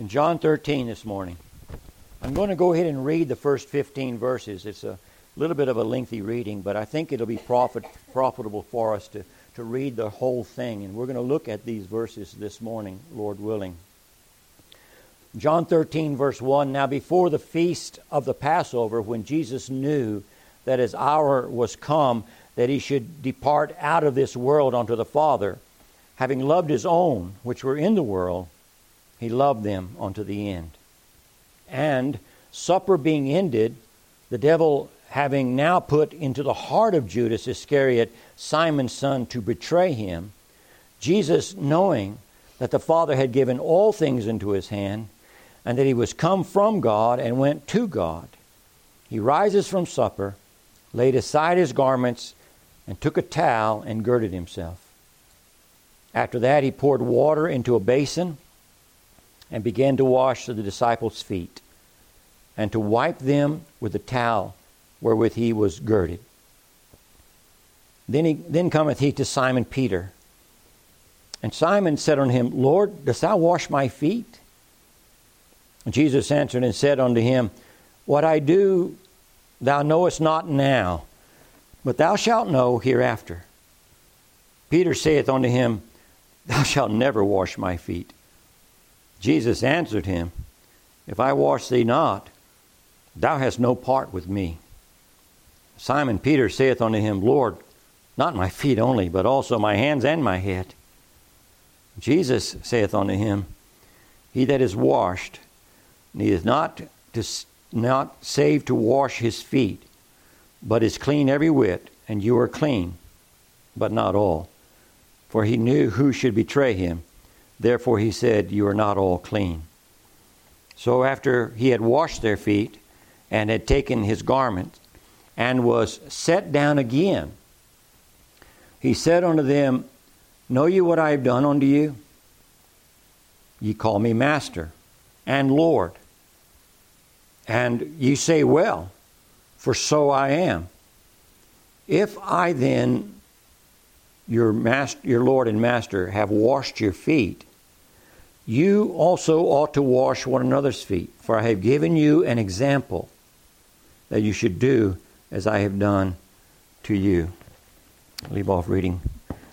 in John 13 this morning. I'm going to go ahead and read the first 15 verses. It's a little bit of a lengthy reading, but I think it'll be profit, profitable for us to, to read the whole thing. And we're going to look at these verses this morning, Lord willing. John 13, verse 1 Now before the feast of the Passover, when Jesus knew that his hour was come, that he should depart out of this world unto the Father, having loved his own which were in the world, he loved them unto the end. And supper being ended, the devil having now put into the heart of Judas Iscariot, Simon's son, to betray him, Jesus, knowing that the Father had given all things into his hand, and that he was come from God and went to God, he rises from supper, laid aside his garments, and took a towel and girded himself. After that, he poured water into a basin and began to wash the disciples' feet and to wipe them with the towel wherewith he was girded. Then, he, then cometh he to Simon Peter. And Simon said unto him, Lord, dost thou wash my feet? And Jesus answered and said unto him, What I do thou knowest not now, but thou shalt know hereafter. Peter saith unto him, Thou shalt never wash my feet. Jesus answered him, If I wash thee not, thou hast no part with me. Simon Peter saith unto him, Lord, not my feet only, but also my hands and my head. Jesus saith unto him, He that is washed needeth not to not save to wash his feet, but is clean every whit, and you are clean, but not all. For he knew who should betray him. Therefore he said, You are not all clean. So after he had washed their feet, and had taken his garment, and was set down again, he said unto them, Know you what I have done unto you? Ye call me Master and Lord. And ye say, Well, for so I am. If I then, your, master, your Lord and Master, have washed your feet, you also ought to wash one another's feet, for I have given you an example that you should do as I have done to you. I'll leave off reading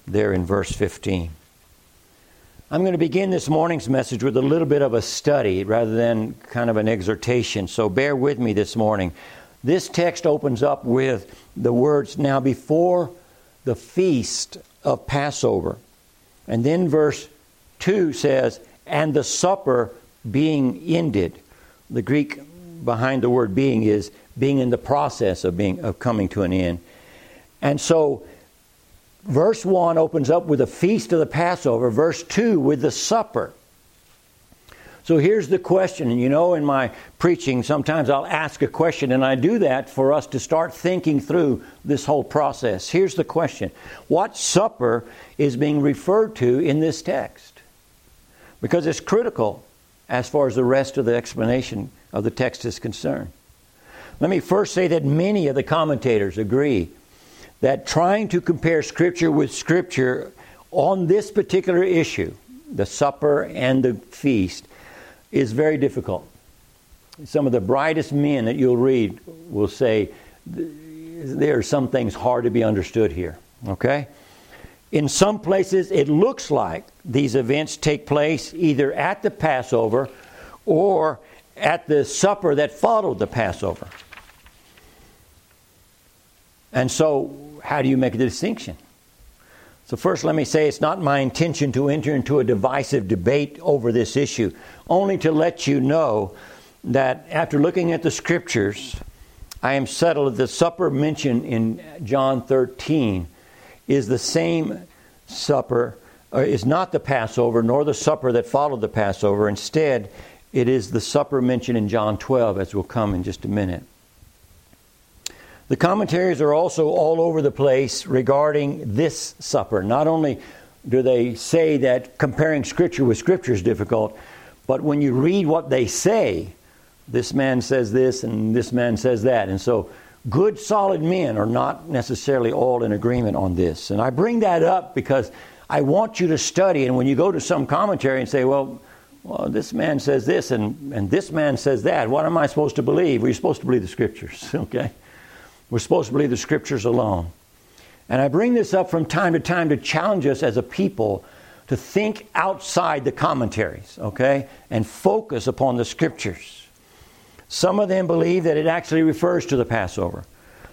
there in verse 15. I'm going to begin this morning's message with a little bit of a study rather than kind of an exhortation, so bear with me this morning. This text opens up with the words, Now before the feast of Passover. And then verse 2 says, And the supper being ended. The Greek behind the word being is being in the process of being of coming to an end. And so verse 1 opens up with the feast of the Passover, verse 2 with the supper. So here's the question, and you know, in my preaching, sometimes I'll ask a question, and I do that for us to start thinking through this whole process. Here's the question What supper is being referred to in this text? Because it's critical as far as the rest of the explanation of the text is concerned. Let me first say that many of the commentators agree that trying to compare Scripture with Scripture on this particular issue, the supper and the feast, is very difficult. Some of the brightest men that you'll read will say there are some things hard to be understood here. Okay? In some places, it looks like these events take place either at the Passover or at the supper that followed the Passover. And so, how do you make the distinction? So, first, let me say it's not my intention to enter into a divisive debate over this issue, only to let you know that after looking at the scriptures, I am settled that the supper mentioned in John 13 is the same supper, uh, is not the Passover, nor the supper that followed the Passover. Instead, it is the supper mentioned in John 12, as will come in just a minute. The commentaries are also all over the place regarding this supper. Not only do they say that comparing Scripture with Scripture is difficult, but when you read what they say, this man says this and this man says that. And so, good, solid men are not necessarily all in agreement on this. And I bring that up because I want you to study, and when you go to some commentary and say, well, well, this man says this and, and this man says that. What am I supposed to believe? We're supposed to believe the scriptures, okay? We're supposed to believe the scriptures alone. And I bring this up from time to time to challenge us as a people to think outside the commentaries, okay? And focus upon the scriptures. Some of them believe that it actually refers to the Passover.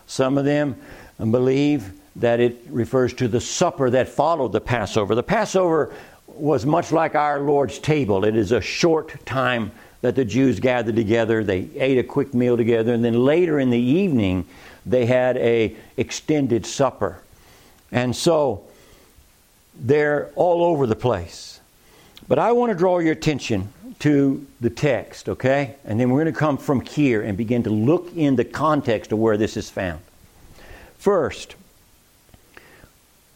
Some of them believe that it refers to the supper that followed the Passover. The Passover was much like our Lord's table. It is a short time that the Jews gathered together. They ate a quick meal together, and then later in the evening, they had a extended supper. And so they're all over the place. But I want to draw your attention to the text, okay? And then we're going to come from here and begin to look in the context of where this is found. First,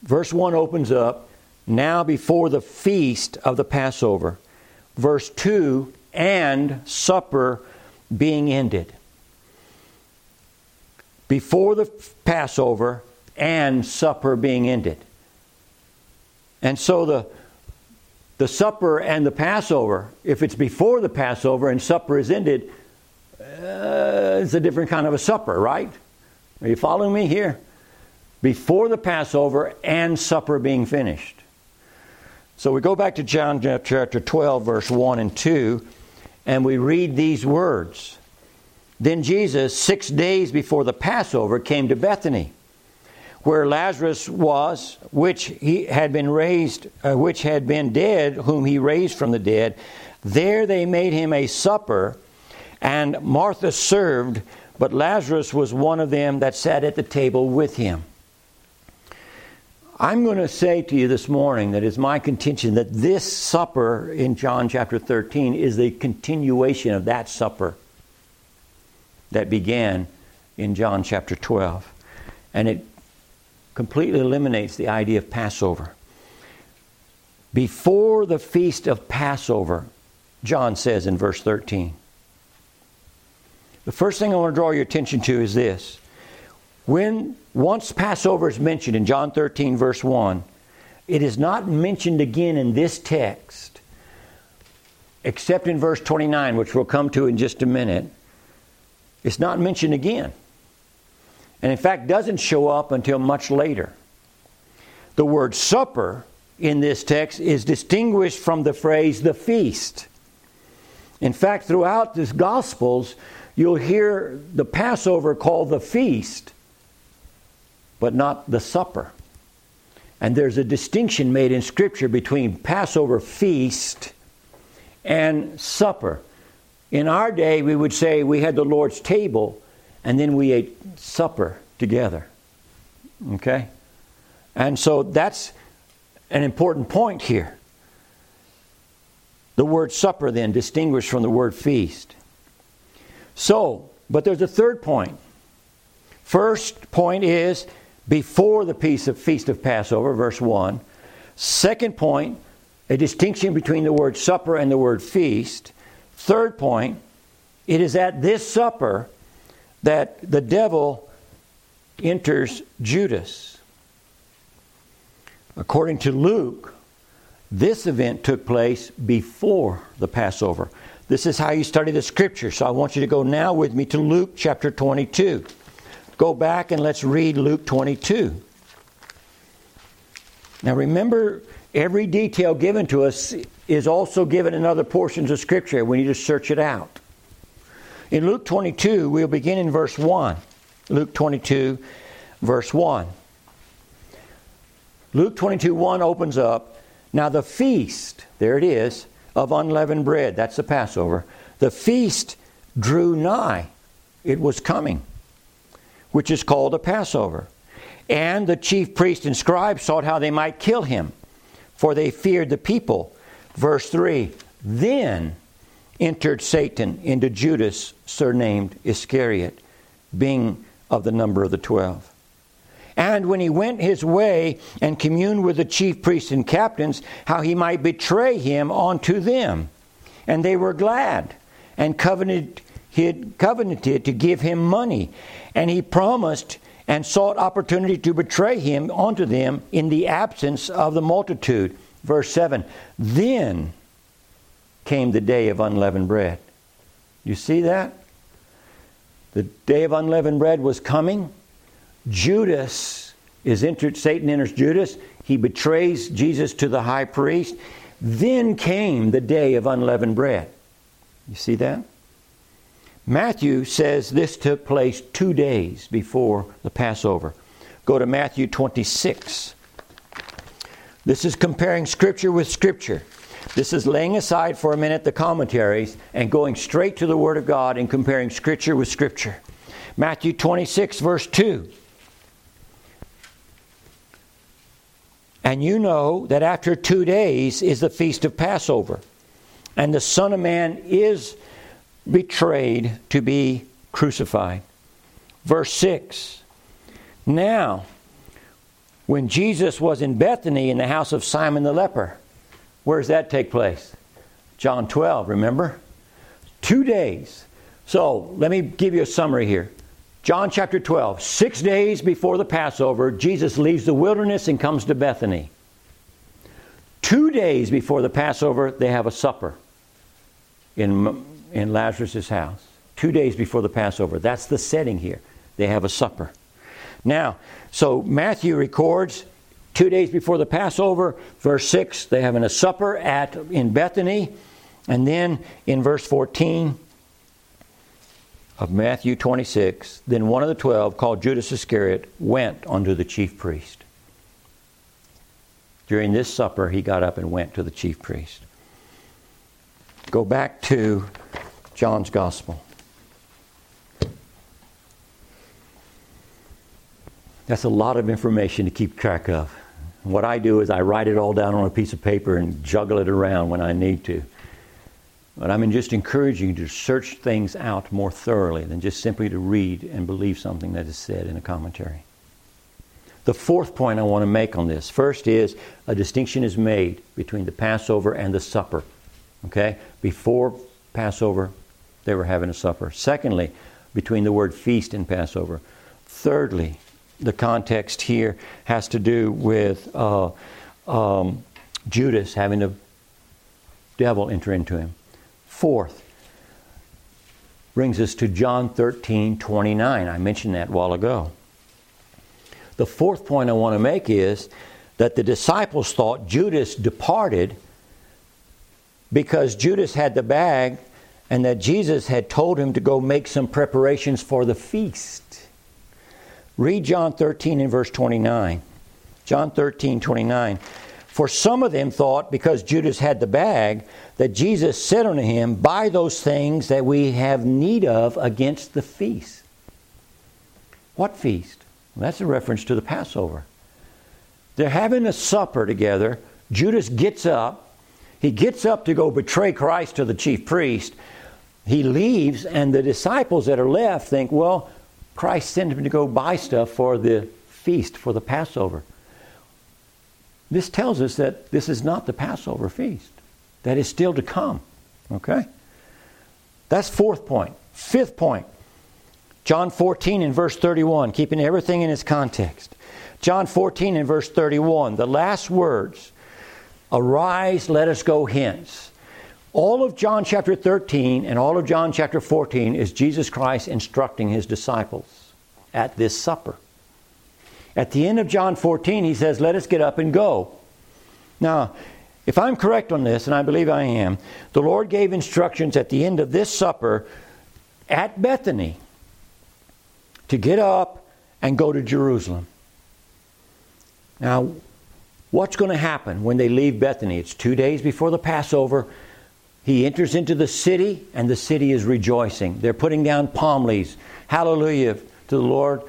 verse 1 opens up now before the feast of the Passover. Verse 2 and supper being ended. Before the Passover and supper being ended. And so the the supper and the Passover, if it's before the Passover and supper is ended, uh, it's a different kind of a supper, right? Are you following me here? Before the Passover and supper being finished. So we go back to John chapter 12, verse 1 and 2, and we read these words. Then Jesus, six days before the Passover, came to Bethany where Lazarus was, which he had been raised, uh, which had been dead, whom he raised from the dead. There they made him a supper, and Martha served, but Lazarus was one of them that sat at the table with him. I'm going to say to you this morning that it's my contention that this supper in John chapter 13 is the continuation of that supper that began in John chapter 12. And it completely eliminates the idea of Passover. Before the feast of Passover, John says in verse 13. The first thing I want to draw your attention to is this. When once Passover is mentioned in John 13, verse 1, it is not mentioned again in this text, except in verse 29, which we'll come to in just a minute. It's not mentioned again and in fact doesn't show up until much later. The word supper in this text is distinguished from the phrase the feast. In fact, throughout the Gospels, you'll hear the Passover called the feast, but not the supper. And there's a distinction made in Scripture between Passover feast and supper. In our day, we would say we had the Lord's table and then we ate supper together. Okay? And so that's an important point here. The word supper, then, distinguished from the word feast. So, but there's a third point. First point is before the feast of, feast of Passover, verse 1. Second point, a distinction between the word supper and the word feast. Third point, it is at this supper that the devil enters Judas. According to Luke, this event took place before the Passover. This is how you study the scripture. So I want you to go now with me to Luke chapter 22. Go back and let's read Luke 22. Now remember, every detail given to us is also given in other portions of scripture. We need to search it out. In Luke 22, we'll begin in verse 1. Luke 22, verse 1. Luke 22, 1 opens up. Now, the feast, there it is, of unleavened bread, that's the Passover. The feast drew nigh. It was coming, which is called a Passover. And the chief priests and scribes sought how they might kill him, for they feared the people. Verse 3 Then entered Satan into Judas, surnamed Iscariot, being of the number of the twelve. And when he went his way and communed with the chief priests and captains, how he might betray him unto them. And they were glad and covenanted, covenanted to give him money. And he promised and sought opportunity to betray him unto them in the absence of the multitude. Verse 7 Then came the day of unleavened bread. You see that? The day of unleavened bread was coming. Judas is entered, Satan enters Judas. He betrays Jesus to the high priest. Then came the day of unleavened bread. You see that? Matthew says this took place two days before the Passover. Go to Matthew 26. This is comparing Scripture with Scripture. This is laying aside for a minute the commentaries and going straight to the Word of God and comparing Scripture with Scripture. Matthew 26, verse 2. And you know that after two days is the feast of Passover, and the Son of Man is betrayed to be crucified. Verse 6 Now, when Jesus was in Bethany in the house of Simon the leper, where does that take place? John 12, remember? Two days. So let me give you a summary here. John chapter 12, six days before the Passover, Jesus leaves the wilderness and comes to Bethany. Two days before the Passover, they have a supper in in Lazarus' house, two days before the Passover. That's the setting here. They have a supper. Now, so Matthew records two days before the Passover, verse 6, they having a supper at in Bethany. And then in verse 14 of Matthew 26, then one of the twelve, called Judas Iscariot, went unto the chief priest. During this supper, he got up and went to the chief priest. Go back to John's Gospel. That's a lot of information to keep track of. What I do is I write it all down on a piece of paper and juggle it around when I need to. But I'm just encouraging you to search things out more thoroughly than just simply to read and believe something that is said in a commentary. The fourth point I want to make on this first is a distinction is made between the Passover and the supper. Okay? Before Passover, they were having a supper. Secondly, between the word feast and Passover. Thirdly, the context here has to do with uh, um, Judas having the devil enter into him. Fourth, brings us to John 13 29. I mentioned that a while ago. The fourth point I want to make is that the disciples thought Judas departed because Judas had the bag and that Jesus had told him to go make some preparations for the feast. Read John 13 and verse 29. John 13, 29. For some of them thought, because Judas had the bag, that Jesus said unto him, Buy those things that we have need of against the feast. What feast? Well, that's a reference to the Passover. They're having a supper together. Judas gets up, he gets up to go betray Christ to the chief priest. He leaves, and the disciples that are left think, well, Christ sent him to go buy stuff for the feast, for the Passover. This tells us that this is not the Passover feast, that is still to come. Okay? That's fourth point. Fifth point John 14 and verse 31, keeping everything in its context. John 14 and verse 31, the last words Arise, let us go hence. All of John chapter 13 and all of John chapter 14 is Jesus Christ instructing his disciples at this supper. At the end of John 14, he says, Let us get up and go. Now, if I'm correct on this, and I believe I am, the Lord gave instructions at the end of this supper at Bethany to get up and go to Jerusalem. Now, What's going to happen when they leave Bethany? It's two days before the Passover. He enters into the city, and the city is rejoicing. They're putting down palm leaves. Hallelujah to the Lord.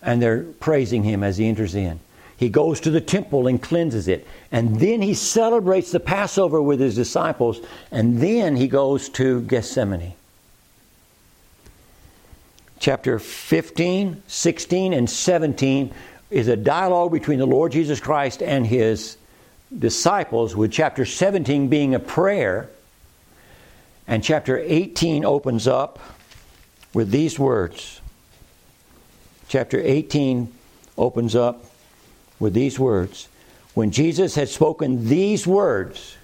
And they're praising him as he enters in. He goes to the temple and cleanses it. And then he celebrates the Passover with his disciples. And then he goes to Gethsemane. Chapter 15, 16, and 17 is a dialogue between the Lord Jesus Christ and his disciples, with chapter 17 being a prayer. And chapter 18 opens up with these words. Chapter 18 opens up with these words. When Jesus had spoken these words,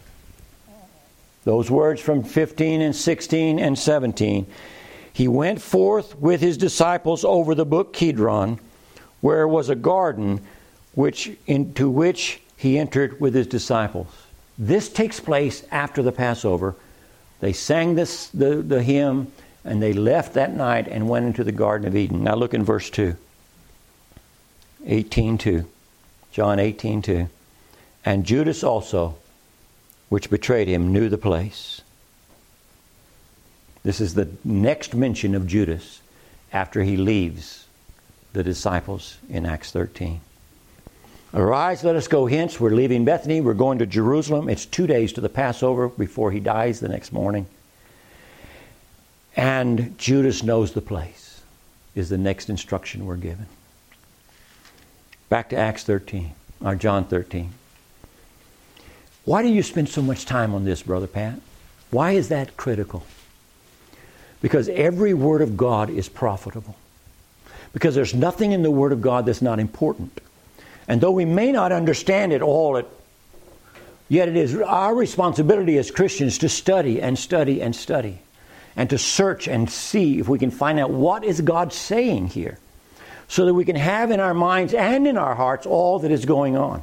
Those words from 15 and 16 and 17. He went forth with his disciples over the brook Kidron, where was a garden which into which he entered with his disciples. This takes place after the Passover. They sang this the, the hymn and they left that night and went into the Garden of Eden. Now look in verse 2. 18.2. John 18.2. And Judas also, which betrayed him, knew the place. This is the next mention of Judas after he leaves the disciples in Acts 13. Arise, let us go hence. We're leaving Bethany. We're going to Jerusalem. It's two days to the Passover before he dies the next morning. And Judas knows the place, is the next instruction we're given. Back to Acts 13, or John 13. Why do you spend so much time on this, Brother Pat? Why is that critical? Because every word of God is profitable. Because there's nothing in the Word of God that's not important. And though we may not understand it all, it, yet it is our responsibility as Christians to study and study and study and to search and see if we can find out what is God saying here so that we can have in our minds and in our hearts all that is going on.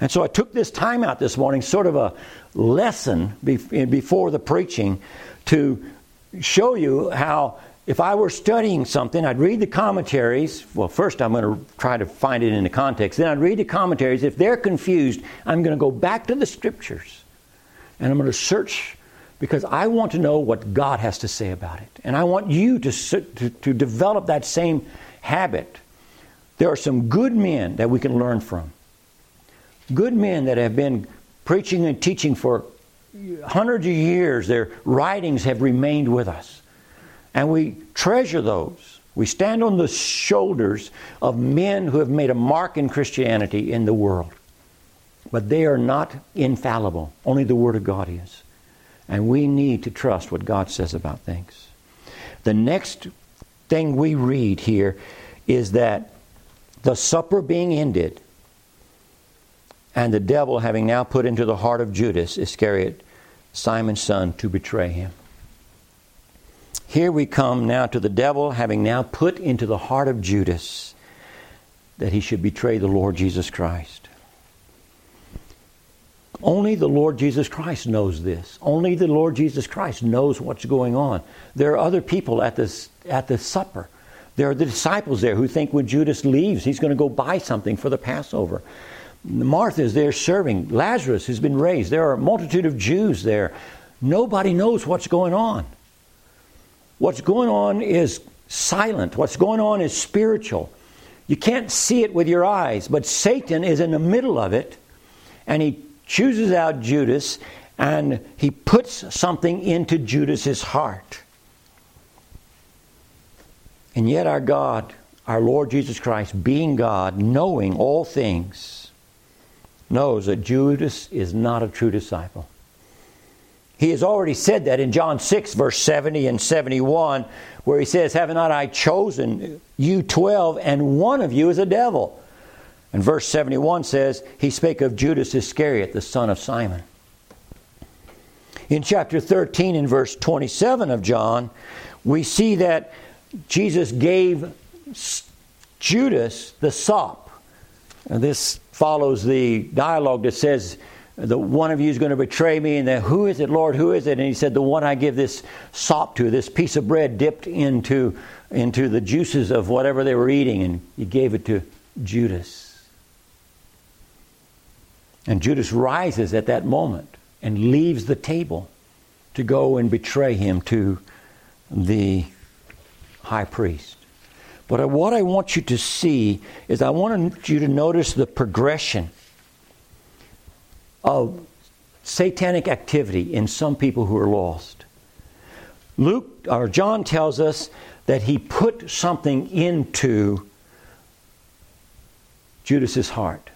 And so I took this time out this morning, sort of a lesson before the preaching, to show you how if I were studying something, I'd read the commentaries. Well, first I'm going to try to find it in the context. Then I'd read the commentaries. If they're confused, I'm going to go back to the scriptures and I'm going to search because I want to know what God has to say about it. And I want you to, to, to develop that same habit. There are some good men that we can learn from. Good men that have been preaching and teaching for hundreds of years. Their writings have remained with us. And we treasure those. We stand on the shoulders of men who have made a mark in Christianity in the world. But they are not infallible. Only the Word of God is. And we need to trust what God says about things. The next thing we read here is that the supper being ended, and the devil having now put into the heart of Judas Iscariot, Simon's son, to betray him. Here we come now to the devil having now put into the heart of Judas that he should betray the Lord Jesus Christ. Only the Lord Jesus Christ knows this. Only the Lord Jesus Christ knows what's going on. There are other people at this at the supper. There are the disciples there who think when Judas leaves, he's going to go buy something for the Passover. Martha is there serving. Lazarus has been raised. There are a multitude of Jews there. Nobody knows what's going on. What's going on is silent. What's going on is spiritual. You can't see it with your eyes, but Satan is in the middle of it, and he chooses out Judas and he puts something into Judas's heart. And yet, our God, our Lord Jesus Christ, being God, knowing all things, knows that Judas is not a true disciple. He has already said that in John 6, verse 70 and 71, where he says, Have not I chosen you twelve, and one of you is a devil? And verse 71 says, He spake of Judas Iscariot, the son of Simon. In chapter 13, in verse 27 of John, we see that Jesus gave Judas the sop. And this follows the dialogue that says, the one of you is going to betray me and then who is it lord? Who is it? And he said the one i give this sop to this piece of bread dipped into into the juices of whatever they were eating and he gave it to judas. And judas rises at that moment and leaves the table to go and betray him to the high priest. But what i want you to see is i want you to notice the progression of satanic activity in some people who are lost. Luke or John tells us that he put something into Judas's heart.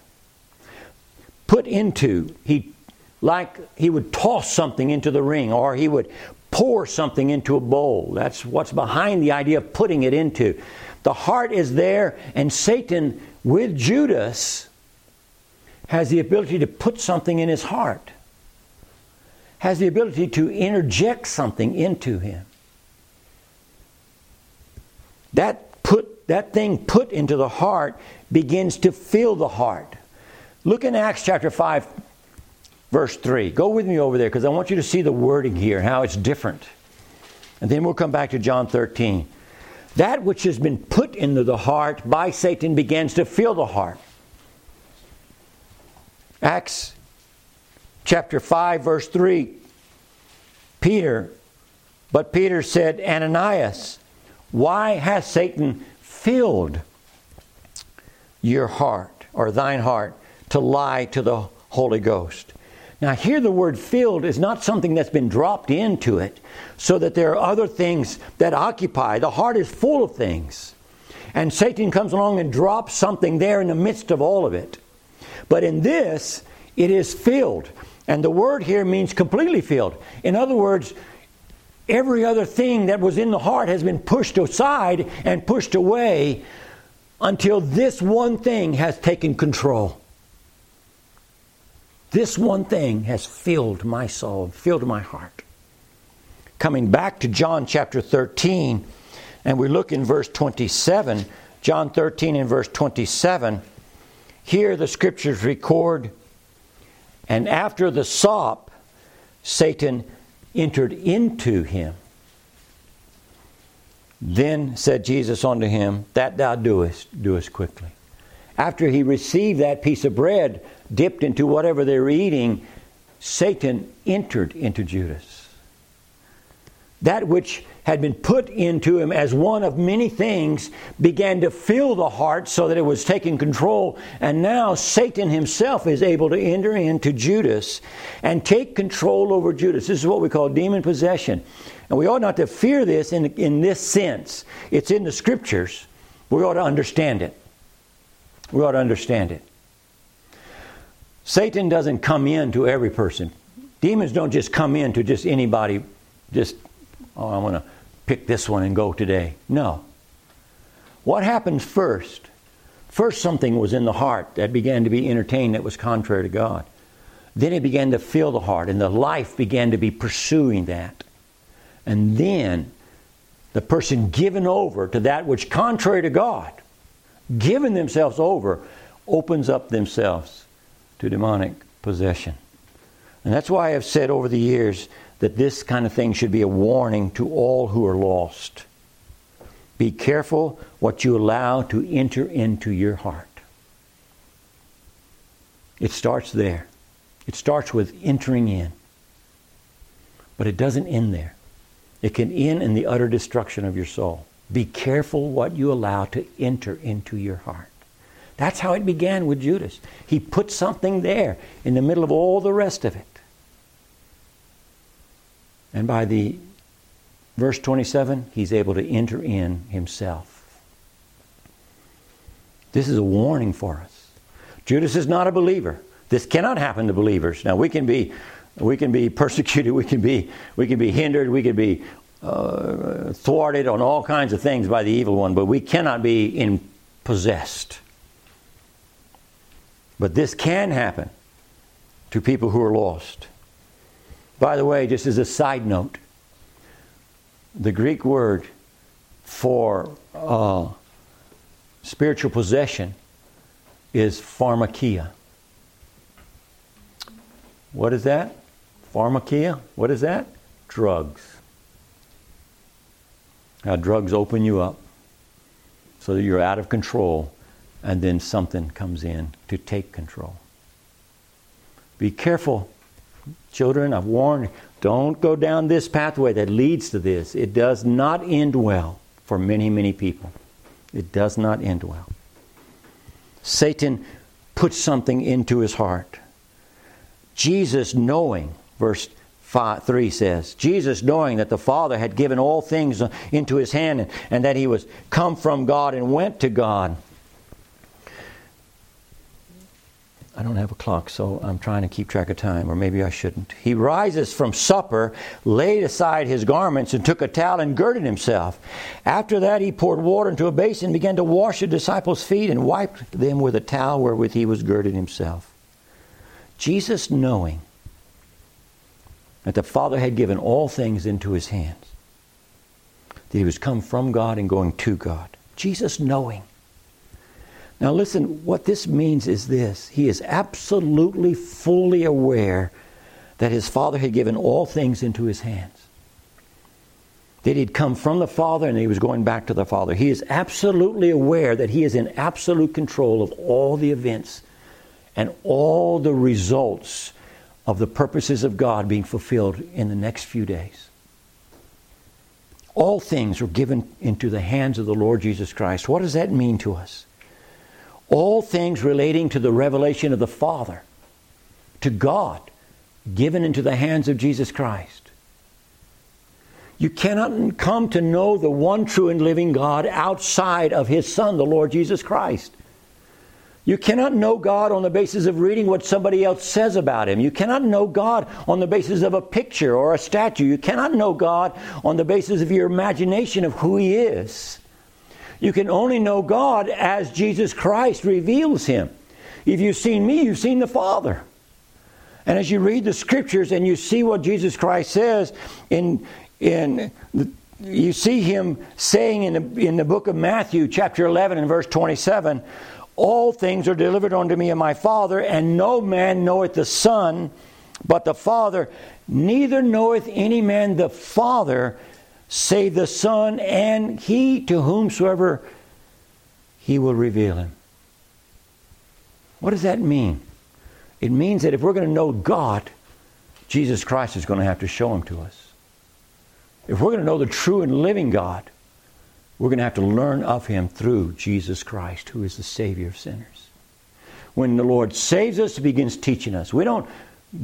Put into, he like he would toss something into the ring or he would pour something into a bowl. That's what's behind the idea of putting it into. The heart is there, and Satan with Judas has the ability to put something in his heart. has the ability to interject something into him. That put that thing put into the heart begins to fill the heart. Look in Acts chapter 5 verse 3. Go with me over there because I want you to see the wording here, how it's different. And then we'll come back to John 13. That which has been put into the heart by Satan begins to fill the heart. Acts chapter 5, verse 3. Peter, but Peter said, Ananias, why has Satan filled your heart or thine heart to lie to the Holy Ghost? Now, here the word filled is not something that's been dropped into it, so that there are other things that occupy. The heart is full of things. And Satan comes along and drops something there in the midst of all of it. But in this, it is filled. And the word here means completely filled. In other words, every other thing that was in the heart has been pushed aside and pushed away until this one thing has taken control. This one thing has filled my soul, filled my heart. Coming back to John chapter 13, and we look in verse 27, John 13 and verse 27, here the scriptures record, and after the sop, Satan entered into him. Then said Jesus unto him, That thou doest, doest quickly. After he received that piece of bread, dipped into whatever they were eating, Satan entered into Judas. That which had been put into him as one of many things began to fill the heart so that it was taking control. And now Satan himself is able to enter into Judas and take control over Judas. This is what we call demon possession. And we ought not to fear this in, in this sense. It's in the scriptures. We ought to understand it. We ought to understand it. Satan doesn't come in to every person. Demons don't just come in to just anybody, just, oh, I want to pick this one and go today. No. What happens first? First, something was in the heart that began to be entertained that was contrary to God. Then it began to fill the heart, and the life began to be pursuing that. And then the person given over to that which contrary to God, given themselves over, opens up themselves to demonic possession. And that's why I've said over the years that this kind of thing should be a warning to all who are lost. Be careful what you allow to enter into your heart. It starts there. It starts with entering in. But it doesn't end there. It can end in the utter destruction of your soul. Be careful what you allow to enter into your heart. That's how it began with Judas. He put something there in the middle of all the rest of it. And by the verse 27, he's able to enter in himself. This is a warning for us. Judas is not a believer. This cannot happen to believers. Now we can be we can be persecuted, we can be we can be hindered, we can be uh, thwarted on all kinds of things by the evil one, but we cannot be in possessed. But this can happen to people who are lost. By the way, just as a side note, the Greek word for uh, spiritual possession is pharmakia. What is that? Pharmakia? What is that? Drugs. How drugs open you up so that you're out of control and then something comes in to take control. Be careful, children. I've warned you. Don't go down this pathway that leads to this. It does not end well for many, many people. It does not end well. Satan puts something into his heart. Jesus, knowing, verse five, 3 says, Jesus, knowing that the Father had given all things into his hand and, and that he was come from God and went to God I don't have a clock, so I'm trying to keep track of time, or maybe I shouldn't. He rises from supper, laid aside his garments, and took a towel and girded himself. After that, he poured water into a basin and began to wash the disciples' feet and wiped them with a towel wherewith he was girded himself. Jesus, knowing that the Father had given all things into his hands, that he was come from God and going to God. Jesus knowing. Now, listen, what this means is this He is absolutely fully aware that his Father had given all things into his hands. That he'd come from the Father and he was going back to the Father. He is absolutely aware that he is in absolute control of all the events and all the results of the purposes of God being fulfilled in the next few days. All things were given into the hands of the Lord Jesus Christ. What does that mean to us? All things relating to the revelation of the Father, to God, given into the hands of Jesus Christ. You cannot come to know the one true and living God outside of His Son, the Lord Jesus Christ. You cannot know God on the basis of reading what somebody else says about Him. You cannot know God on the basis of a picture or a statue. You cannot know God on the basis of your imagination of who He is. You can only know God as Jesus Christ reveals Him. If you've seen me, you've seen the Father. And as you read the scriptures and you see what Jesus Christ says in, in the, you see him saying in the, in the book of Matthew, chapter 11, and verse 27 All things are delivered unto me of my Father, and no man knoweth the Son but the Father, neither knoweth any man the Father save the Son, and he to whomsoever he will reveal him. What does that mean? It means that if we're going to know God, Jesus Christ is going to have to show him to us. If we're going to know the true and living God, we're going to have to learn of him through Jesus Christ, who is the Savior of sinners. When the Lord saves us, he begins teaching us. We don't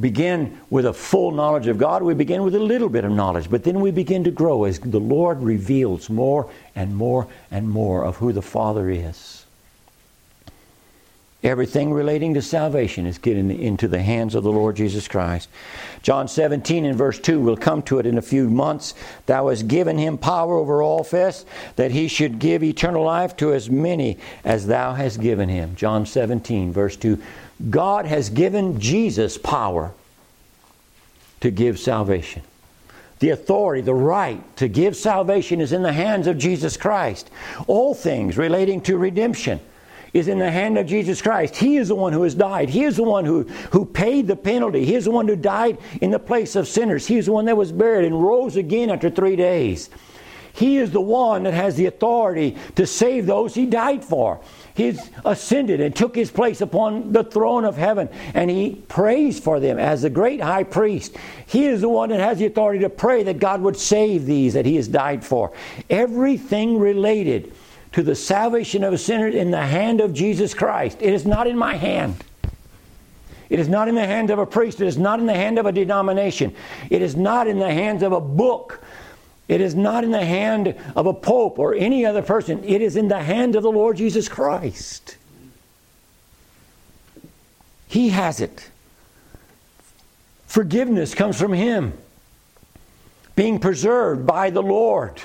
begin with a full knowledge of God, we begin with a little bit of knowledge, but then we begin to grow as the Lord reveals more and more and more of who the Father is. Everything relating to salvation is getting into the hands of the Lord Jesus Christ. John 17 and verse 2, we'll come to it in a few months. Thou hast given him power over all flesh, that he should give eternal life to as many as thou hast given him. John 17, verse 2. God has given Jesus power to give salvation. The authority, the right to give salvation is in the hands of Jesus Christ. All things relating to redemption is in the hand of Jesus Christ. He is the one who has died. He is the one who, who paid the penalty. He is the one who died in the place of sinners. He is the one that was buried and rose again after three days. He is the one that has the authority to save those he died for. He ascended and took his place upon the throne of heaven, and he prays for them as the great high priest. He is the one that has the authority to pray that God would save these that he has died for. Everything related to the salvation of a sinner in the hand of Jesus Christ. It is not in my hand. It is not in the hand of a priest. It is not in the hand of a denomination. It is not in the hands of a book. It is not in the hand of a pope or any other person. It is in the hand of the Lord Jesus Christ. He has it. Forgiveness comes from Him, being preserved by the Lord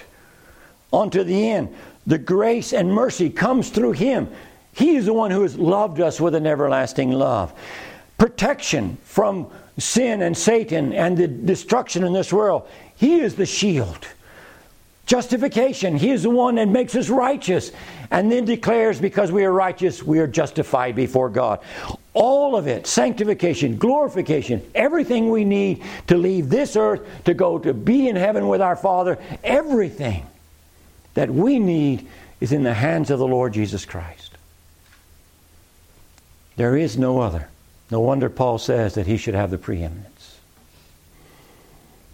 unto the end. The grace and mercy comes through Him. He is the one who has loved us with an everlasting love. Protection from sin and Satan and the destruction in this world. He is the shield. Justification. He is the one that makes us righteous and then declares because we are righteous, we are justified before God. All of it, sanctification, glorification, everything we need to leave this earth to go to be in heaven with our Father, everything that we need is in the hands of the Lord Jesus Christ. There is no other. No wonder Paul says that he should have the preeminence.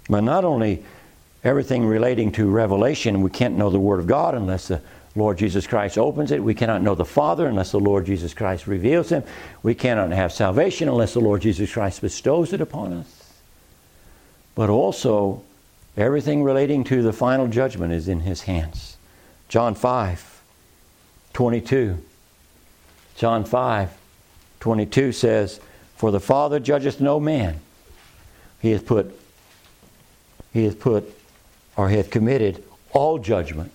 But not only everything relating to revelation, we can't know the Word of God unless the Lord Jesus Christ opens it. We cannot know the Father unless the Lord Jesus Christ reveals Him. We cannot have salvation unless the Lord Jesus Christ bestows it upon us. But also, everything relating to the final judgment is in His hands. John 5, 22. John 5, 22 says, For the Father judgeth no man. He hath put, he hath put, or hath committed all judgment,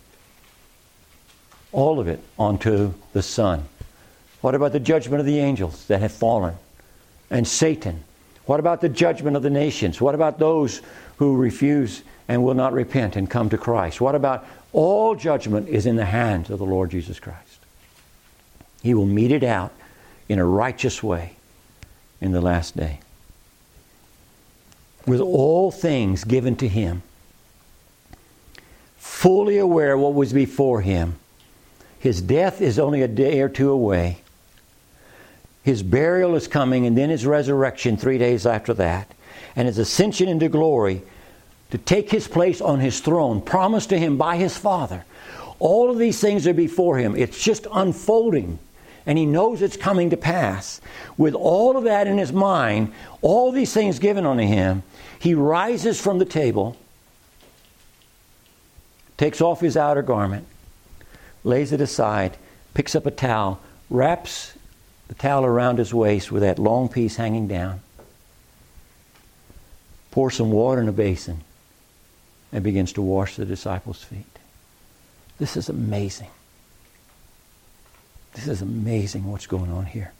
all of it, onto the Son. What about the judgment of the angels that have fallen? And Satan? What about the judgment of the nations? What about those who refuse and will not repent and come to Christ? What about all judgment is in the hands of the Lord Jesus Christ? He will mete it out in a righteous way in the last day. With all things given to him, fully aware what was before him. His death is only a day or two away. His burial is coming, and then his resurrection three days after that, and his ascension into glory to take his place on his throne, promised to him by his Father. All of these things are before him. It's just unfolding, and he knows it's coming to pass. With all of that in his mind, all these things given unto him, he rises from the table, takes off his outer garment, lays it aside, picks up a towel, wraps the towel around his waist with that long piece hanging down, pours some water in a basin, and begins to wash the disciples' feet. This is amazing. This is amazing what's going on here.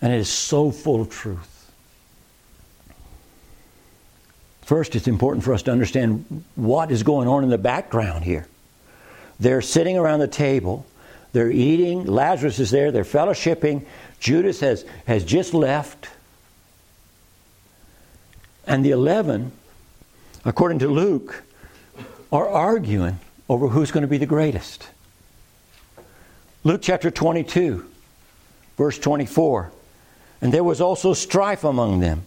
And it is so full of truth. First, it's important for us to understand what is going on in the background here. They're sitting around the table they're eating. Lazarus is there. They're fellowshipping. Judas has, has just left. And the 11, according to Luke, are arguing over who's going to be the greatest. Luke chapter 22, verse 24. And there was also strife among them,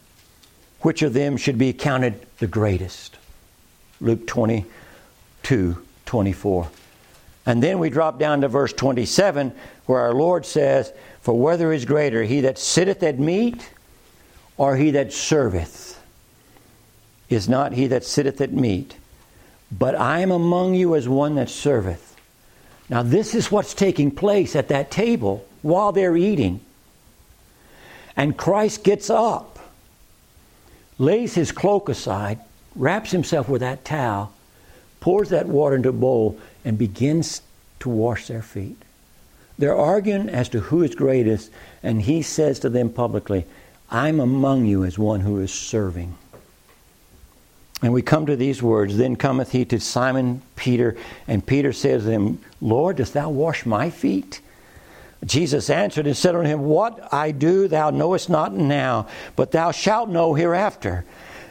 which of them should be counted the greatest. Luke 22, 24. And then we drop down to verse 27, where our Lord says, For whether is greater, he that sitteth at meat or he that serveth? Is not he that sitteth at meat, but I am among you as one that serveth. Now, this is what's taking place at that table while they're eating. And Christ gets up, lays his cloak aside, wraps himself with that towel, pours that water into a bowl, and begins to wash their feet. They're arguing as to who is greatest, and he says to them publicly, I'm among you as one who is serving. And we come to these words Then cometh he to Simon Peter, and Peter says to him, Lord, dost thou wash my feet? Jesus answered and said unto him, What I do thou knowest not now, but thou shalt know hereafter.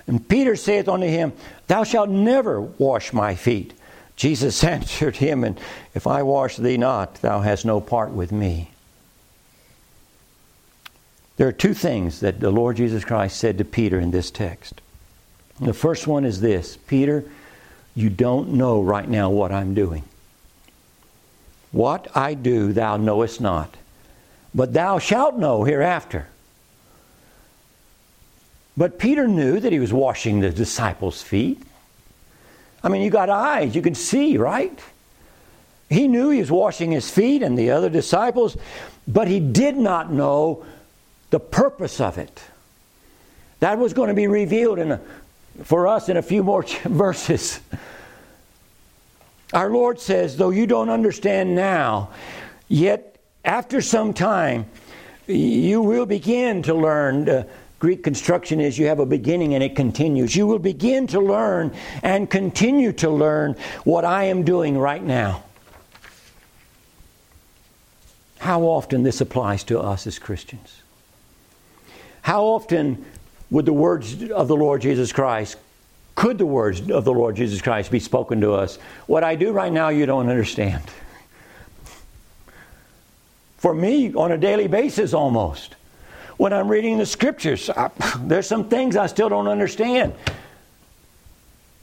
And Peter saith unto him, Thou shalt never wash my feet. Jesus answered him, And if I wash thee not, thou hast no part with me. There are two things that the Lord Jesus Christ said to Peter in this text. The first one is this Peter, you don't know right now what I'm doing. What I do, thou knowest not, but thou shalt know hereafter. But Peter knew that he was washing the disciples' feet. I mean, you got eyes, you can see, right? He knew he was washing his feet and the other disciples, but he did not know the purpose of it. That was going to be revealed in a, for us in a few more verses. Our Lord says, though you don't understand now, yet after some time, you will begin to learn. Uh, Greek construction is you have a beginning and it continues. You will begin to learn and continue to learn what I am doing right now. How often this applies to us as Christians. How often would the words of the Lord Jesus Christ, could the words of the Lord Jesus Christ be spoken to us? What I do right now, you don't understand. For me, on a daily basis almost when I'm reading the scriptures. I, there's some things I still don't understand.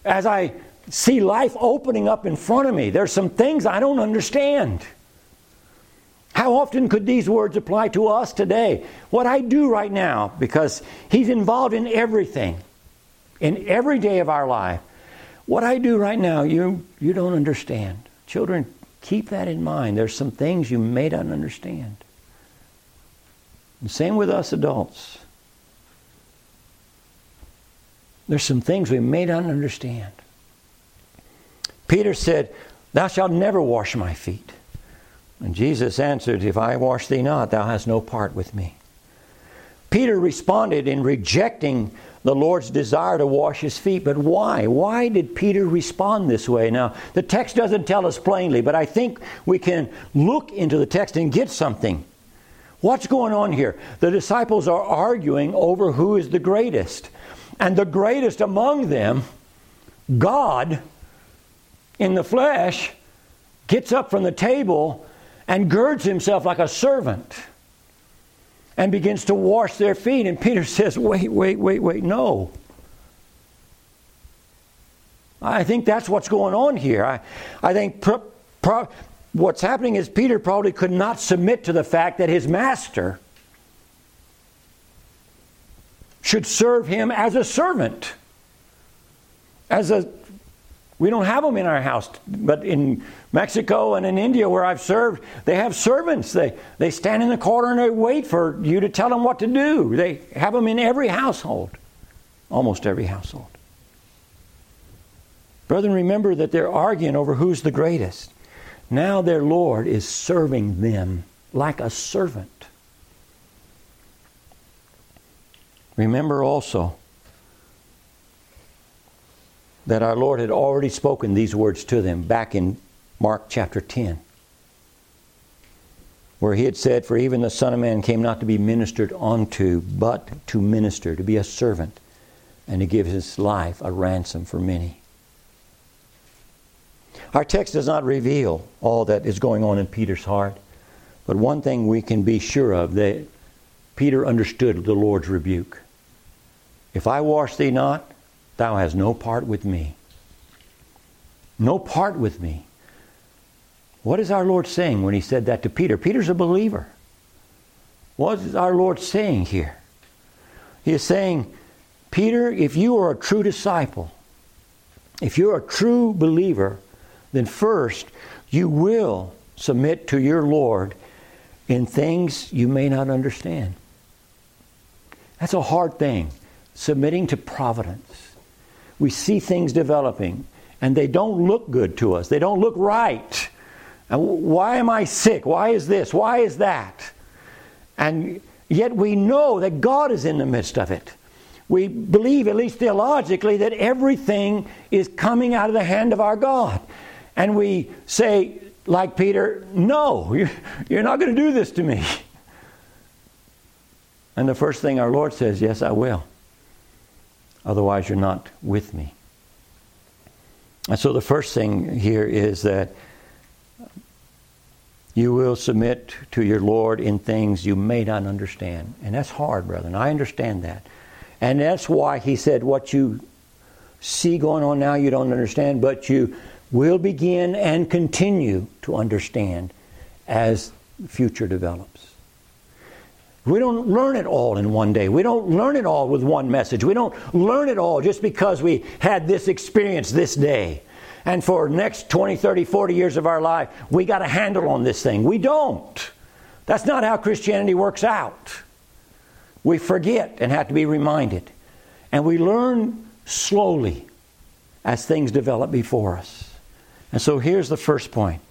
As I see life opening up in front of me, there's some things I don't understand. How often could these words apply to us today? What I do right now, because He's involved in everything, in every day of our life. What I do right now, you, you don't understand. Children, keep that in mind. There's some things you may not understand. And same with us adults. There's some things we may not understand. Peter said, Thou shalt never wash my feet. And Jesus answered, If I wash thee not, thou hast no part with me. Peter responded in rejecting the Lord's desire to wash his feet. But why? Why did Peter respond this way? Now, the text doesn't tell us plainly, but I think we can look into the text and get something. What's going on here? The disciples are arguing over who is the greatest. And the greatest among them, God in the flesh, gets up from the table and girds himself like a servant and begins to wash their feet. And Peter says, Wait, wait, wait, wait, no. I think that's what's going on here. I, I think pro, pro, what's happening is Peter probably could not submit to the fact that his master should serve him as a servant. As a we don't have them in our house, but in Mexico and in India where I've served, they have servants. They, they stand in the corner and they wait for you to tell them what to do. They have them in every household, almost every household. Brethren, remember that they're arguing over who's the greatest. Now their Lord is serving them like a servant. Remember also that our Lord had already spoken these words to them back in Mark chapter 10, where he had said, For even the Son of Man came not to be ministered unto, but to minister, to be a servant, and to give his life a ransom for many. Our text does not reveal all that is going on in Peter's heart, but one thing we can be sure of that Peter understood the Lord's rebuke. If I wash thee not, Thou hast no part with me. No part with me. What is our Lord saying when he said that to Peter? Peter's a believer. What is our Lord saying here? He is saying, Peter, if you are a true disciple, if you're a true believer, then first you will submit to your Lord in things you may not understand. That's a hard thing, submitting to providence we see things developing and they don't look good to us. They don't look right. Uh, and why am I sick? Why is this? Why is that? And yet we know that God is in the midst of it. We believe, at least theologically, that everything is coming out of the hand of our God. And we say, like Peter, no, you're not going to do this to me. And the first thing our Lord says, yes, I will. Otherwise, you're not with me. And so the first thing here is that you will submit to your Lord in things you may not understand. And that's hard, brethren. I understand that. And that's why he said, What you see going on now, you don't understand, but you will begin and continue to understand as future develops. We don't learn it all in one day. We don't learn it all with one message. We don't learn it all just because we had this experience this day. And for next 20, 30, 40 years of our life, we got a handle on this thing. We don't. That's not how Christianity works out. We forget and have to be reminded. And we learn slowly as things develop before us. And so here's the first point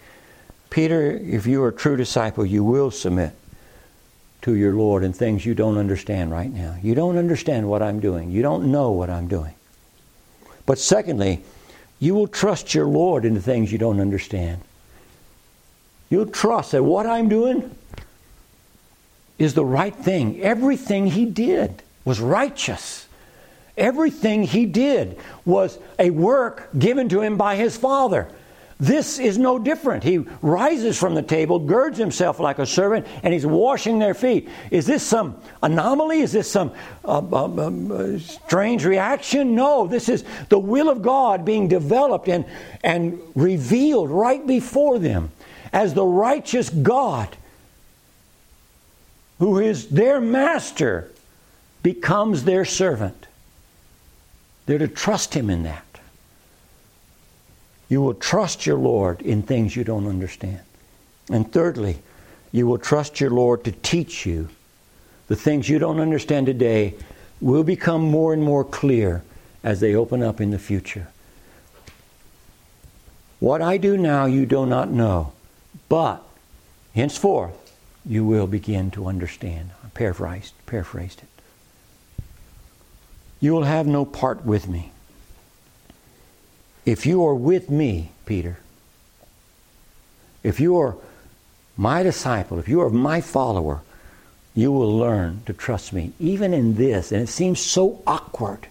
Peter, if you are a true disciple, you will submit to your Lord in things you don't understand right now. You don't understand what I'm doing. You don't know what I'm doing. But secondly, you will trust your Lord in the things you don't understand. You'll trust that what I'm doing is the right thing. Everything He did was righteous. Everything He did was a work given to Him by His Father. This is no different. He rises from the table, girds himself like a servant, and he's washing their feet. Is this some anomaly? Is this some uh, uh, uh, strange reaction? No, this is the will of God being developed and, and revealed right before them as the righteous God who is their master becomes their servant. They're to trust him in that. You will trust your Lord in things you don't understand. And thirdly, you will trust your Lord to teach you the things you don't understand today will become more and more clear as they open up in the future. What I do now you do not know, but henceforth you will begin to understand. paraphrased, paraphrased it. You will have no part with me. If you are with me, Peter, if you are my disciple, if you are my follower, you will learn to trust me, even in this. And it seems so awkward.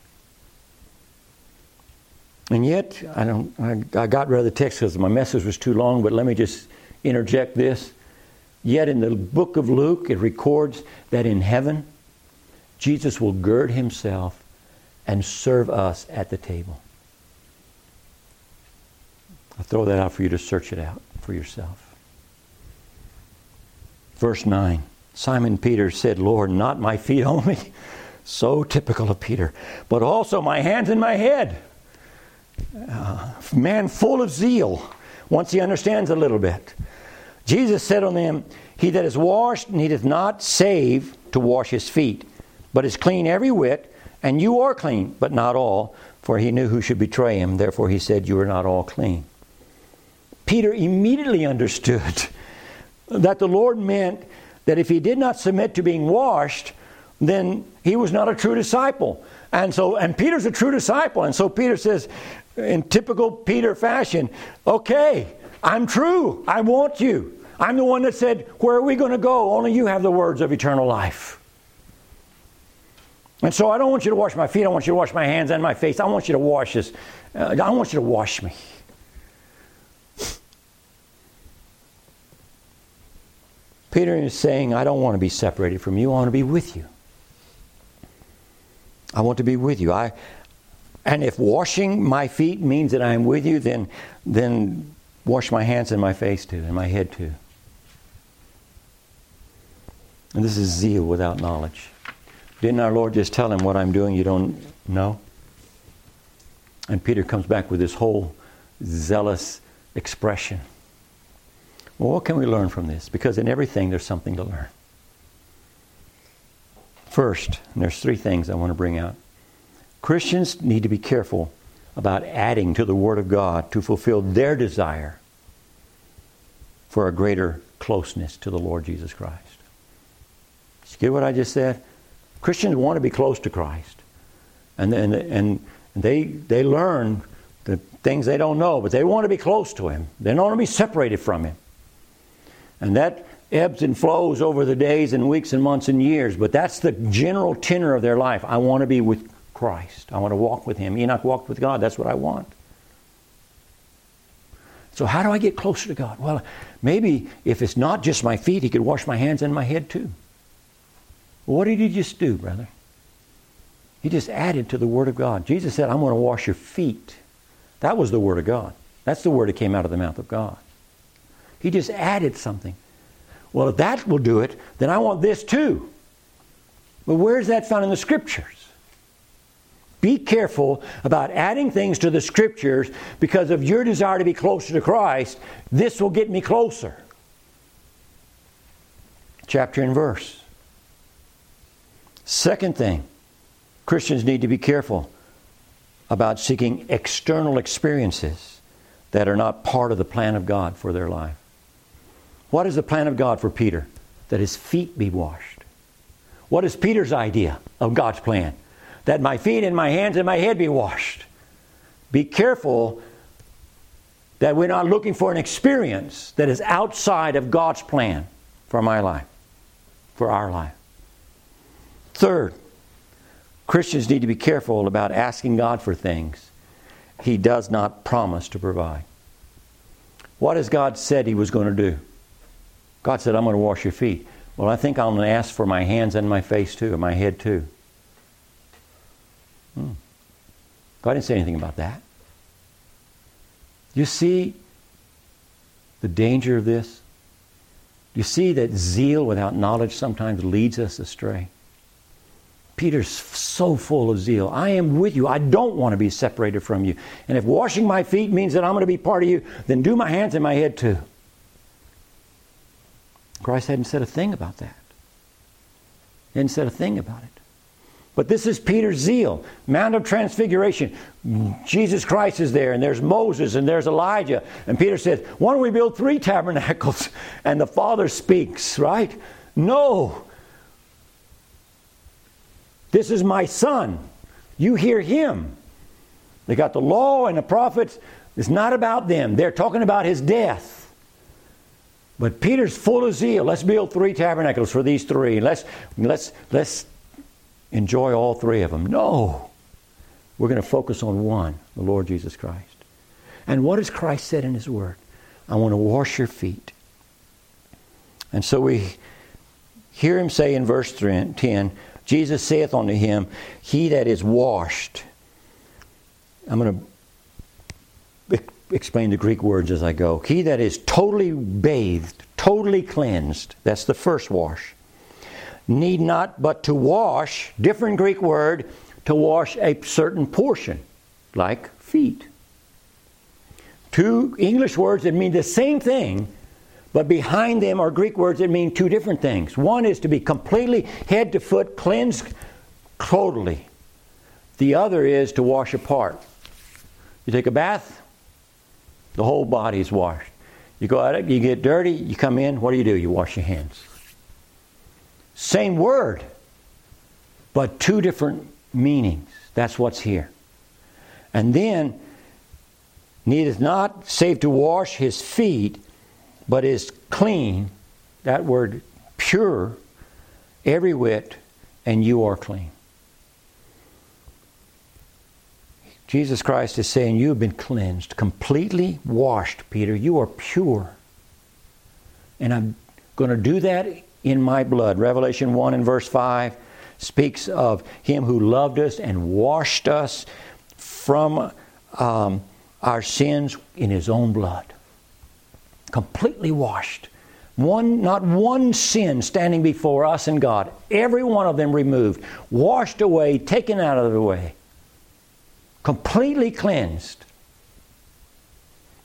And yet, I don't. I, I got rid of the text because my message was too long. But let me just interject this. Yet in the book of Luke, it records that in heaven, Jesus will gird himself and serve us at the table. I'll throw that out for you to search it out for yourself. Verse 9 Simon Peter said, Lord, not my feet only. So typical of Peter, but also my hands and my head. Uh, man full of zeal once he understands a little bit. Jesus said on them, He that is washed needeth not save to wash his feet, but is clean every whit, and you are clean, but not all, for he knew who should betray him. Therefore he said, You are not all clean. Peter immediately understood that the Lord meant that if he did not submit to being washed, then he was not a true disciple. And so, and Peter's a true disciple. And so Peter says, in typical Peter fashion, okay, I'm true. I want you. I'm the one that said, Where are we going to go? Only you have the words of eternal life. And so I don't want you to wash my feet. I want you to wash my hands and my face. I want you to wash this. Uh, I want you to wash me. Peter is saying, I don't want to be separated from you. I want to be with you. I want to be with you. I, and if washing my feet means that I am with you, then, then wash my hands and my face too, and my head too. And this is zeal without knowledge. Didn't our Lord just tell him what I'm doing you don't know? And Peter comes back with this whole zealous expression. Well, what can we learn from this? Because in everything there's something to learn. First, there's three things I want to bring out. Christians need to be careful about adding to the Word of God to fulfill their desire for a greater closeness to the Lord Jesus Christ. You get what I just said? Christians want to be close to Christ. And, and, and they, they learn the things they don't know, but they want to be close to Him. They don't want to be separated from Him. And that ebbs and flows over the days and weeks and months and years, but that's the general tenor of their life. I want to be with Christ. I want to walk with Him. Enoch walked with God. That's what I want. So, how do I get closer to God? Well, maybe if it's not just my feet, He could wash my hands and my head too. what did He just do, brother? He just added to the Word of God. Jesus said, I'm going to wash your feet. That was the Word of God. That's the Word that came out of the mouth of God. He just added something. Well, if that will do it, then I want this too. But where is that found in the Scriptures? Be careful about adding things to the Scriptures because of your desire to be closer to Christ. This will get me closer. Chapter and verse. Second thing, Christians need to be careful about seeking external experiences that are not part of the plan of God for their life. What is the plan of God for Peter? That his feet be washed. What is Peter's idea of God's plan? That my feet and my hands and my head be washed. Be careful that we're not looking for an experience that is outside of God's plan for my life, for our life. Third, Christians need to be careful about asking God for things He does not promise to provide. What has God said He was going to do? God said, I'm going to wash your feet. Well, I think I'm going to ask for my hands and my face too, and my head too. Hmm. God didn't say anything about that. You see the danger of this? You see that zeal without knowledge sometimes leads us astray? Peter's so full of zeal. I am with you. I don't want to be separated from you. And if washing my feet means that I'm going to be part of you, then do my hands and my head too. Christ hadn't said a thing about that. He hadn't said a thing about it. But this is Peter's zeal. Mount of Transfiguration. Jesus Christ is there, and there's Moses, and there's Elijah. And Peter says, Why don't we build three tabernacles? And the Father speaks, right? No. This is my son. You hear him. They got the law and the prophets. It's not about them. They're talking about his death. But Peter's full of zeal. Let's build three tabernacles for these three. Let's, let's, let's enjoy all three of them. No. We're going to focus on one, the Lord Jesus Christ. And what has Christ said in his word? I want to wash your feet. And so we hear him say in verse 10, Jesus saith unto him, He that is washed. I'm going to explain the Greek words as I go. He that is totally bathed, totally cleansed, that's the first wash, need not but to wash, different Greek word, to wash a certain portion, like feet. Two English words that mean the same thing, but behind them are Greek words that mean two different things. One is to be completely head to foot cleansed totally. The other is to wash apart. You take a bath, the whole body is washed. You go out, you get dirty, you come in, what do you do? You wash your hands. Same word, but two different meanings. That's what's here. And then, needeth not save to wash his feet, but is clean. That word pure, every whit, and you are clean. Jesus Christ is saying, You have been cleansed, completely washed, Peter. You are pure. And I'm going to do that in my blood. Revelation 1 and verse 5 speaks of Him who loved us and washed us from um, our sins in His own blood. Completely washed. One, not one sin standing before us and God. Every one of them removed, washed away, taken out of the way completely cleansed.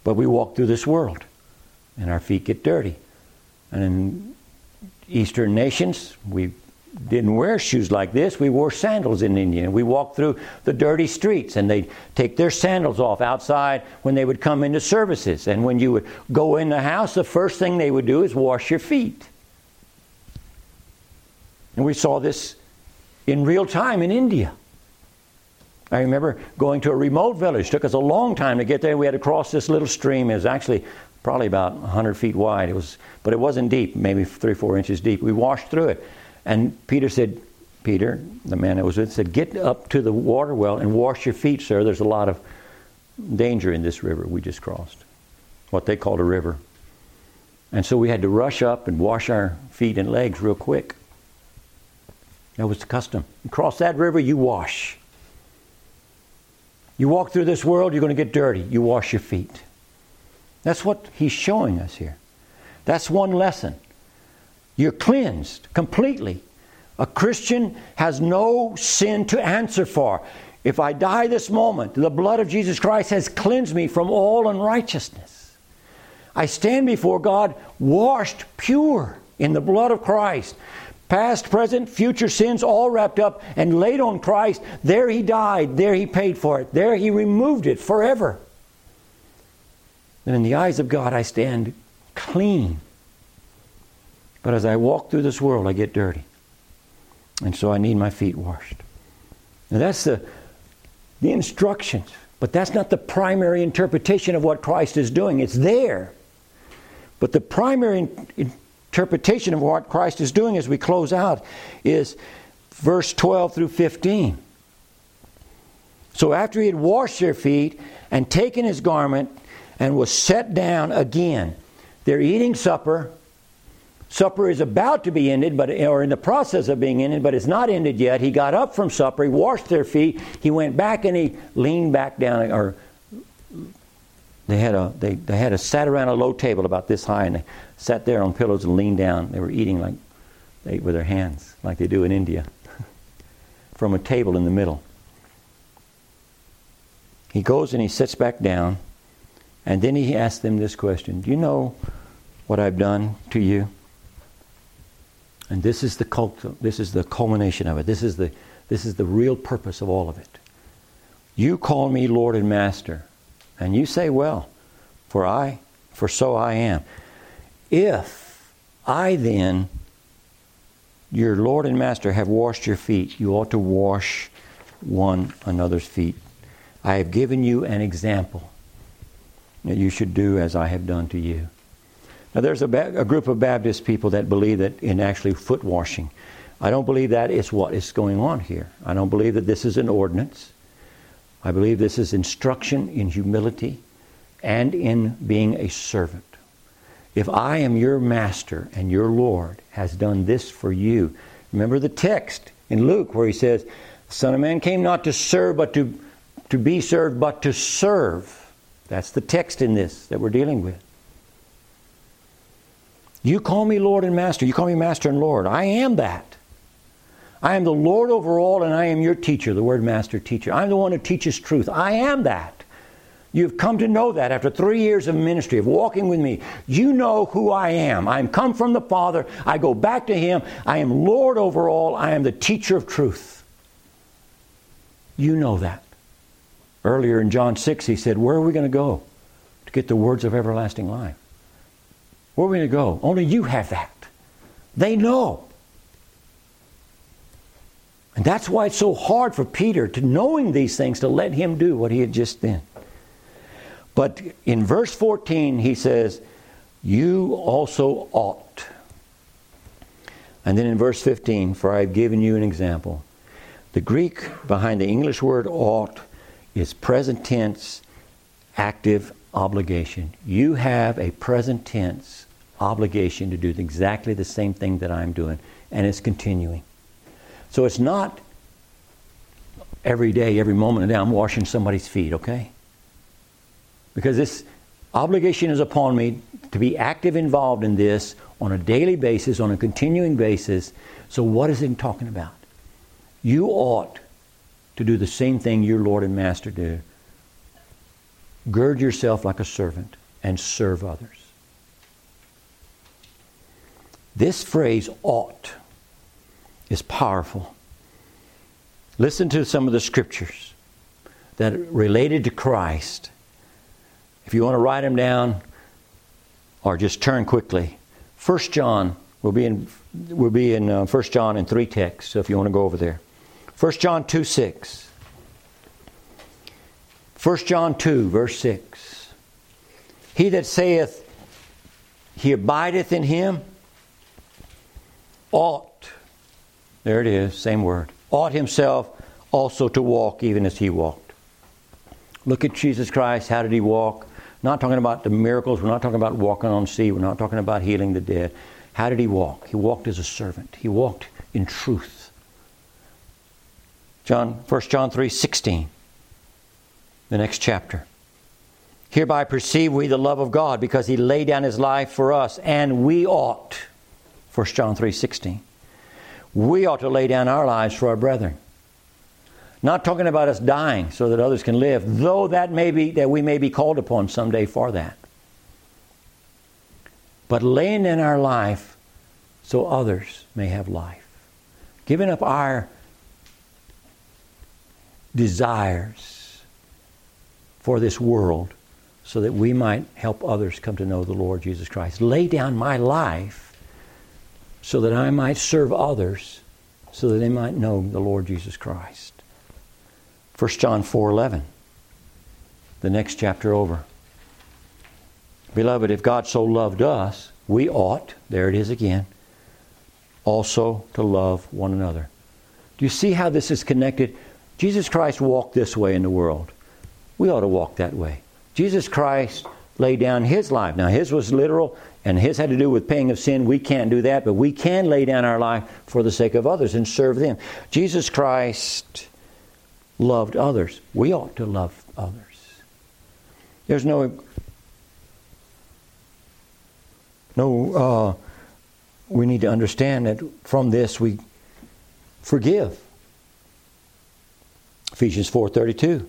But we walk through this world and our feet get dirty. And in Eastern nations, we didn't wear shoes like this. We wore sandals in India. We walked through the dirty streets and they'd take their sandals off outside when they would come into services. And when you would go in the house, the first thing they would do is wash your feet. And we saw this in real time in India. I remember going to a remote village. It took us a long time to get there. We had to cross this little stream. It was actually probably about 100 feet wide. It was, but it wasn't deep, maybe three, four inches deep. We washed through it. And Peter said, Peter, the man that was with, said, Get up to the water well and wash your feet, sir. There's a lot of danger in this river we just crossed, what they called a river. And so we had to rush up and wash our feet and legs real quick. That was the custom. You cross that river, you wash. You walk through this world, you're going to get dirty. You wash your feet. That's what he's showing us here. That's one lesson. You're cleansed completely. A Christian has no sin to answer for. If I die this moment, the blood of Jesus Christ has cleansed me from all unrighteousness. I stand before God washed pure in the blood of Christ past, present, future sins all wrapped up and laid on Christ. There he died. There he paid for it. There he removed it forever. And in the eyes of God, I stand clean. But as I walk through this world, I get dirty. And so I need my feet washed. Now that's the, the instructions. But that's not the primary interpretation of what Christ is doing. It's there. But the primary in, interpretation of what Christ is doing as we close out is verse 12 through 15. So after he had washed their feet and taken his garment and was set down again, they're eating supper. Supper is about to be ended, but or in the process of being ended, but it's not ended yet. He got up from supper, he washed their feet, he went back and he leaned back down or they had a they, they had a sat around a low table about this high and they sat there on pillows and leaned down. They were eating like they ate with their hands, like they do in India, from a table in the middle. He goes and he sits back down, and then he asks them this question Do you know what I've done to you? And this is the cult, this is the culmination of it. This is the this is the real purpose of all of it. You call me Lord and Master, and you say, Well, for I, for so I am. If I then your Lord and Master have washed your feet, you ought to wash one another's feet. I have given you an example that you should do as I have done to you. Now, there's a, ba- a group of Baptist people that believe that in actually foot washing. I don't believe that is what is going on here. I don't believe that this is an ordinance. I believe this is instruction in humility and in being a servant. If I am your master and your Lord has done this for you, remember the text in Luke where he says, The Son of Man came not to serve, but to, to be served, but to serve. That's the text in this that we're dealing with. You call me Lord and Master. You call me Master and Lord. I am that. I am the Lord over all, and I am your teacher, the word master teacher. I'm the one who teaches truth. I am that. You've come to know that after three years of ministry, of walking with me. You know who I am. I'm come from the Father. I go back to Him. I am Lord over all. I am the teacher of truth. You know that. Earlier in John 6, He said, Where are we going to go to get the words of everlasting life? Where are we going to go? Only you have that. They know. And that's why it's so hard for Peter to knowing these things to let him do what he had just done. But in verse 14, he says, You also ought. And then in verse 15, for I have given you an example. The Greek behind the English word ought is present tense, active obligation. You have a present tense obligation to do exactly the same thing that I'm doing, and it's continuing. So it's not every day, every moment of the day, I'm washing somebody's feet, okay? Because this obligation is upon me to be active involved in this on a daily basis, on a continuing basis. So, what is it talking about? You ought to do the same thing your Lord and Master do. Gird yourself like a servant and serve others. This phrase ought is powerful. Listen to some of the scriptures that related to Christ if you want to write them down or just turn quickly, 1 John will be in will be in uh, 1 John in three texts. So if you want to go over there, 1 John 2 6. 1 John 2, verse 6. He that saith he abideth in him ought, there it is, same word, ought himself also to walk even as he walked. Look at Jesus Christ. How did he walk? Not talking about the miracles. We're not talking about walking on sea. We're not talking about healing the dead. How did he walk? He walked as a servant. He walked in truth. John, 1 John 3 16, the next chapter. Hereby perceive we the love of God because he laid down his life for us, and we ought. 1 John 3 16. We ought to lay down our lives for our brethren. Not talking about us dying so that others can live, though that may be that we may be called upon someday for that. But laying in our life so others may have life. Giving up our desires for this world so that we might help others come to know the Lord Jesus Christ. Lay down my life so that I might serve others so that they might know the Lord Jesus Christ. 1 John 4:11. The next chapter over. Beloved, if God so loved us, we ought, there it is again, also to love one another. Do you see how this is connected? Jesus Christ walked this way in the world. We ought to walk that way. Jesus Christ laid down his life. Now, his was literal, and his had to do with paying of sin. We can't do that, but we can lay down our life for the sake of others and serve them. Jesus Christ loved others. We ought to love others. There's no no uh, we need to understand that from this we forgive. Ephesians 4:32.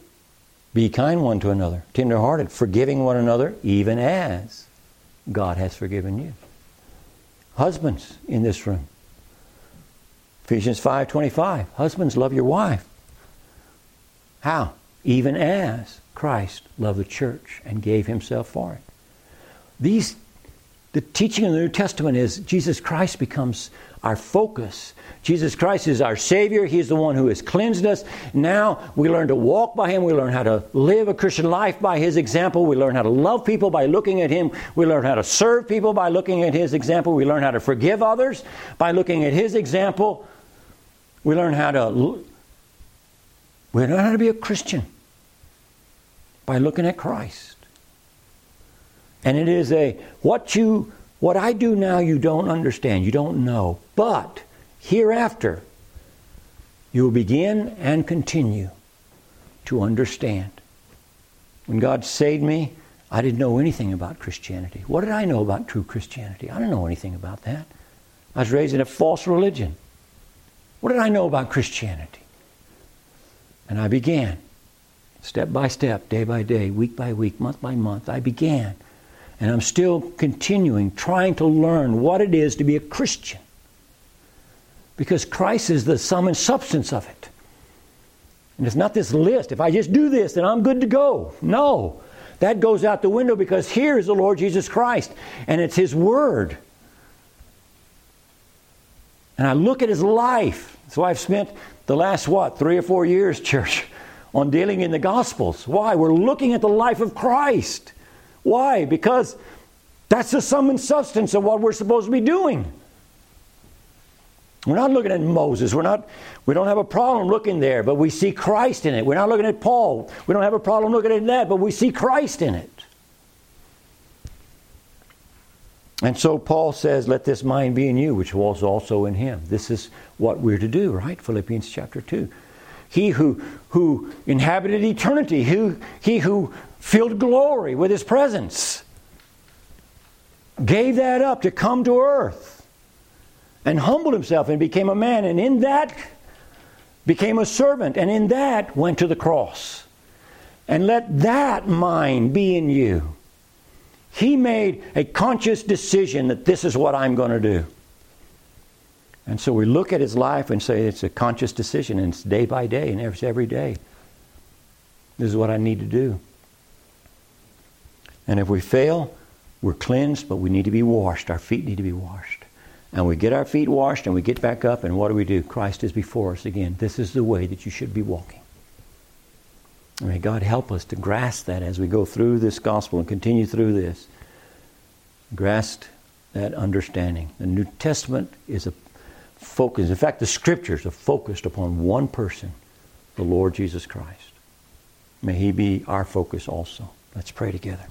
Be kind one to another, tenderhearted, forgiving one another even as God has forgiven you. Husbands in this room. Ephesians 5:25. Husbands love your wife how? Even as Christ loved the church and gave himself for it. These the teaching of the New Testament is Jesus Christ becomes our focus. Jesus Christ is our Savior. He's the one who has cleansed us. Now we learn to walk by Him. We learn how to live a Christian life by His example. We learn how to love people by looking at Him. We learn how to serve people by looking at His example. We learn how to forgive others by looking at His example. We learn how to we learn how to be a Christian by looking at Christ. And it is a what you what I do now you don't understand, you don't know. But hereafter you will begin and continue to understand. When God saved me, I didn't know anything about Christianity. What did I know about true Christianity? I didn't know anything about that. I was raised in a false religion. What did I know about Christianity? And I began, step by step, day by day, week by week, month by month, I began and I'm still continuing, trying to learn what it is to be a Christian. Because Christ is the sum and substance of it. And it's not this list. If I just do this, then I'm good to go. No. That goes out the window because here is the Lord Jesus Christ, and it's His Word. And I look at His life. So I've spent the last, what, three or four years, church, on dealing in the Gospels. Why? We're looking at the life of Christ. Why? Because that's the sum and substance of what we're supposed to be doing. We're not looking at Moses. We're not, we don't have a problem looking there, but we see Christ in it. We're not looking at Paul. We don't have a problem looking at that, but we see Christ in it. And so Paul says, Let this mind be in you, which was also in him. This is what we're to do, right? Philippians chapter 2. He who, who inhabited eternity, who, he who filled glory with his presence. Gave that up to come to earth and humbled himself and became a man, and in that became a servant, and in that went to the cross. And let that mind be in you. He made a conscious decision that this is what I'm going to do. And so we look at his life and say it's a conscious decision, and it's day by day, and it's every day. This is what I need to do. And if we fail, we're cleansed, but we need to be washed. Our feet need to be washed. And we get our feet washed and we get back up, and what do we do? Christ is before us again. This is the way that you should be walking. May God help us to grasp that as we go through this gospel and continue through this. Grasp that understanding. The New Testament is a focus. In fact, the scriptures are focused upon one person, the Lord Jesus Christ. May He be our focus also. Let's pray together.